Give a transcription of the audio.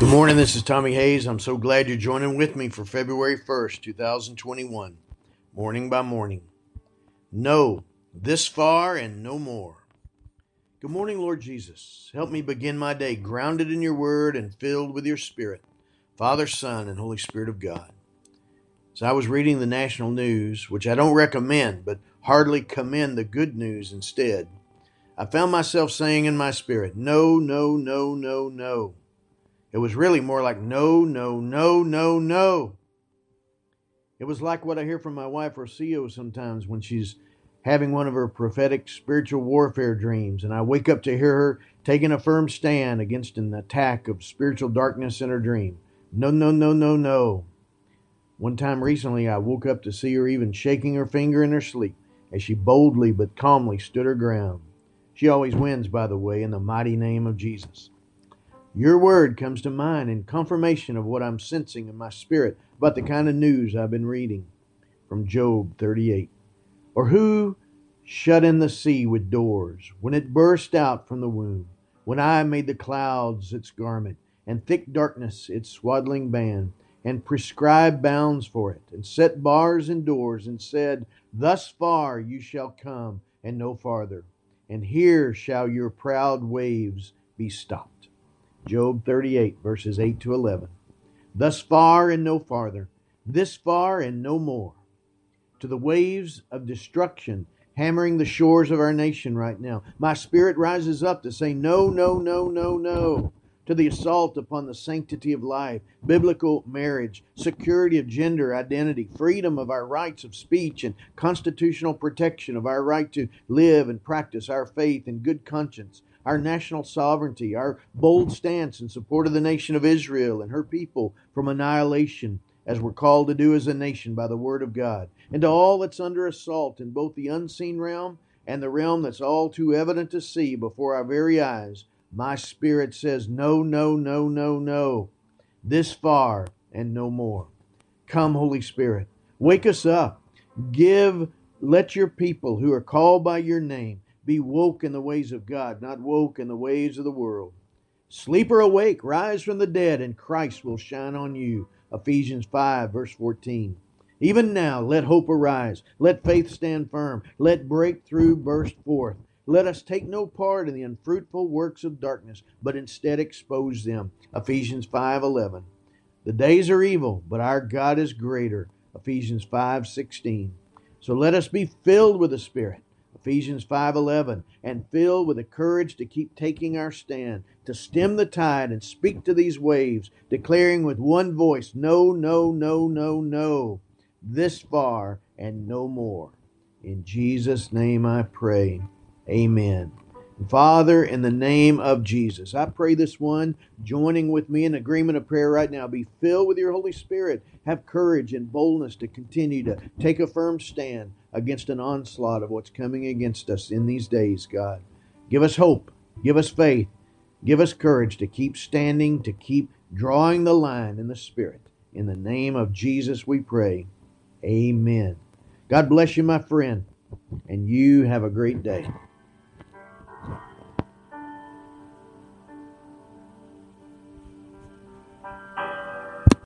Good morning, this is Tommy Hayes. I'm so glad you're joining with me for February 1st, 2021, morning by morning. No, this far and no more. Good morning, Lord Jesus. Help me begin my day grounded in your word and filled with your spirit, Father, Son, and Holy Spirit of God. As I was reading the national news, which I don't recommend, but hardly commend the good news instead, I found myself saying in my spirit, No, no, no, no, no. It was really more like no, no, no, no, no. It was like what I hear from my wife Rocio sometimes when she's having one of her prophetic spiritual warfare dreams, and I wake up to hear her taking a firm stand against an attack of spiritual darkness in her dream. No, no, no, no, no. One time recently, I woke up to see her even shaking her finger in her sleep as she boldly but calmly stood her ground. She always wins, by the way, in the mighty name of Jesus. Your word comes to mind in confirmation of what I'm sensing in my spirit about the kind of news I've been reading from Job 38. Or who shut in the sea with doors when it burst out from the womb, when I made the clouds its garment, and thick darkness its swaddling band, and prescribed bounds for it, and set bars and doors, and said, Thus far you shall come, and no farther, and here shall your proud waves be stopped. Job 38, verses 8 to 11. Thus far and no farther, this far and no more to the waves of destruction hammering the shores of our nation right now. My spirit rises up to say no, no, no, no, no to the assault upon the sanctity of life, biblical marriage, security of gender identity, freedom of our rights of speech, and constitutional protection of our right to live and practice our faith in good conscience, our national sovereignty, our bold stance in support of the nation of Israel and her people from annihilation as we're called to do as a nation by the Word of God, and to all that's under assault in both the unseen realm and the realm that's all too evident to see before our very eyes, my spirit says, No, no, no, no, no. This far and no more. Come, Holy Spirit, wake us up. Give, let your people who are called by your name be woke in the ways of God, not woke in the ways of the world. Sleep or awake, rise from the dead, and Christ will shine on you. Ephesians 5, verse 14. Even now, let hope arise. Let faith stand firm. Let breakthrough burst forth. Let us take no part in the unfruitful works of darkness, but instead expose them. Ephesians 5:11. The days are evil, but our God is greater. Ephesians 5:16. So let us be filled with the Spirit. Ephesians 5:11 and filled with the courage to keep taking our stand, to stem the tide and speak to these waves, declaring with one voice, no, no, no, no, no. This far and no more. In Jesus name I pray. Amen. Father, in the name of Jesus, I pray this one joining with me in agreement of prayer right now be filled with your Holy Spirit. Have courage and boldness to continue to take a firm stand against an onslaught of what's coming against us in these days, God. Give us hope. Give us faith. Give us courage to keep standing, to keep drawing the line in the Spirit. In the name of Jesus, we pray. Amen. God bless you, my friend, and you have a great day.